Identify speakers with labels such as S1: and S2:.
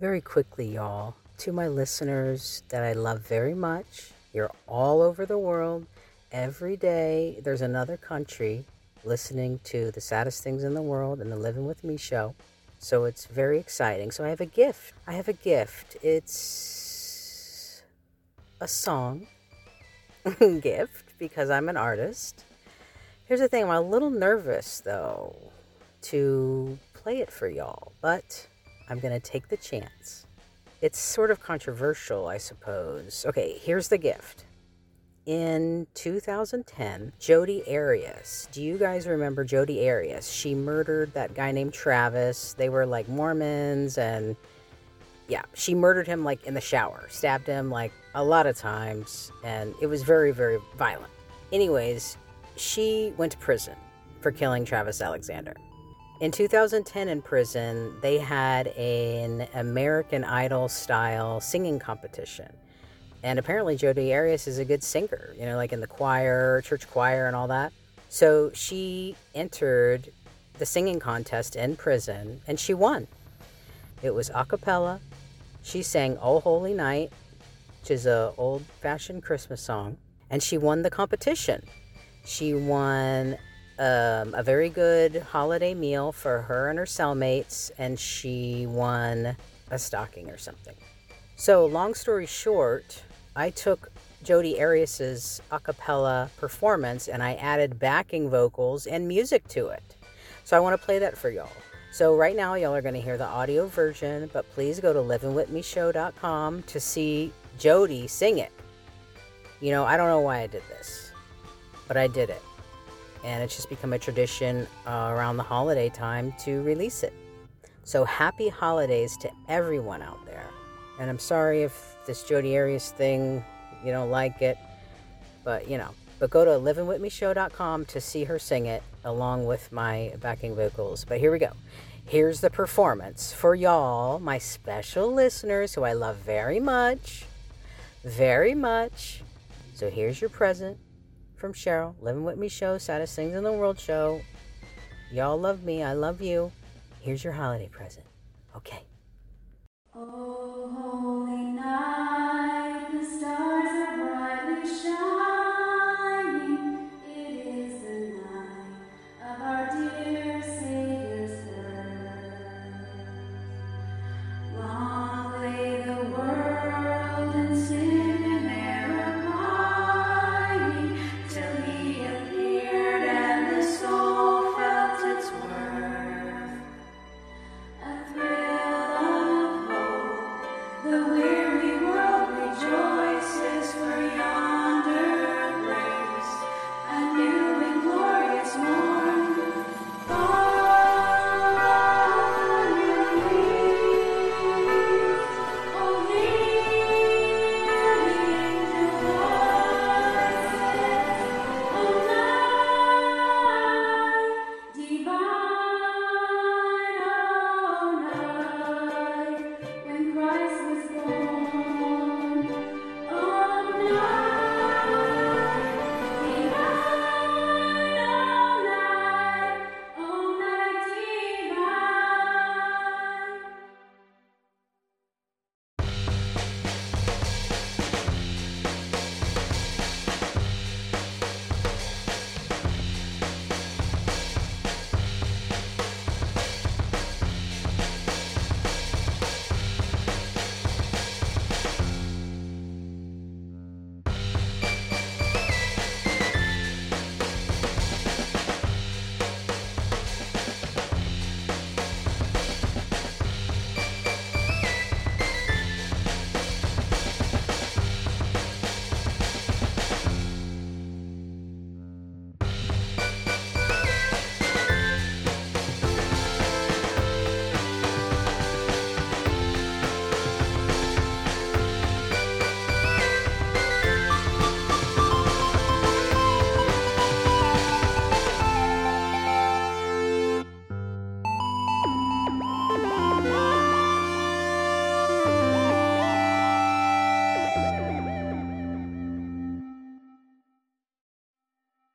S1: Very quickly, y'all, to my listeners that I love very much, you're all over the world. Every day, there's another country listening to the saddest things in the world and the Living with Me show. So it's very exciting. So I have a gift. I have a gift. It's a song gift because I'm an artist. Here's the thing I'm a little nervous though to play it for y'all, but I'm going to take the chance. It's sort of controversial, I suppose. Okay, here's the gift. In 2010, Jodi Arias. Do you guys remember Jodi Arias? She murdered that guy named Travis. They were like Mormons and yeah, she murdered him like in the shower, stabbed him like a lot of times, and it was very, very violent. Anyways, she went to prison for killing Travis Alexander. In 2010, in prison, they had an American Idol style singing competition. And apparently, Jodi Arias is a good singer, you know, like in the choir, church choir, and all that. So she entered the singing contest in prison and she won. It was a cappella. She sang Oh Holy Night, which is a old fashioned Christmas song, and she won the competition. She won um, a very good holiday meal for her and her cellmates, and she won a stocking or something. So, long story short, I took Jodi Arias's a cappella performance and I added backing vocals and music to it. So, I want to play that for y'all. So, right now, y'all are going to hear the audio version, but please go to livingwithmeshow.com to see Jodi sing it. You know, I don't know why I did this, but I did it. And it's just become a tradition uh, around the holiday time to release it. So, happy holidays to everyone out there. And I'm sorry if this Jodi Arias thing, you don't like it, but you know, but go to livingwithmeshow.com to see her sing it along with my backing vocals. But here we go. Here's the performance for y'all, my special listeners who I love very much. Very much. So here's your present from Cheryl, Living With Me Show, Saddest Things in the World Show. Y'all love me. I love you. Here's your holiday present. Okay. Oh.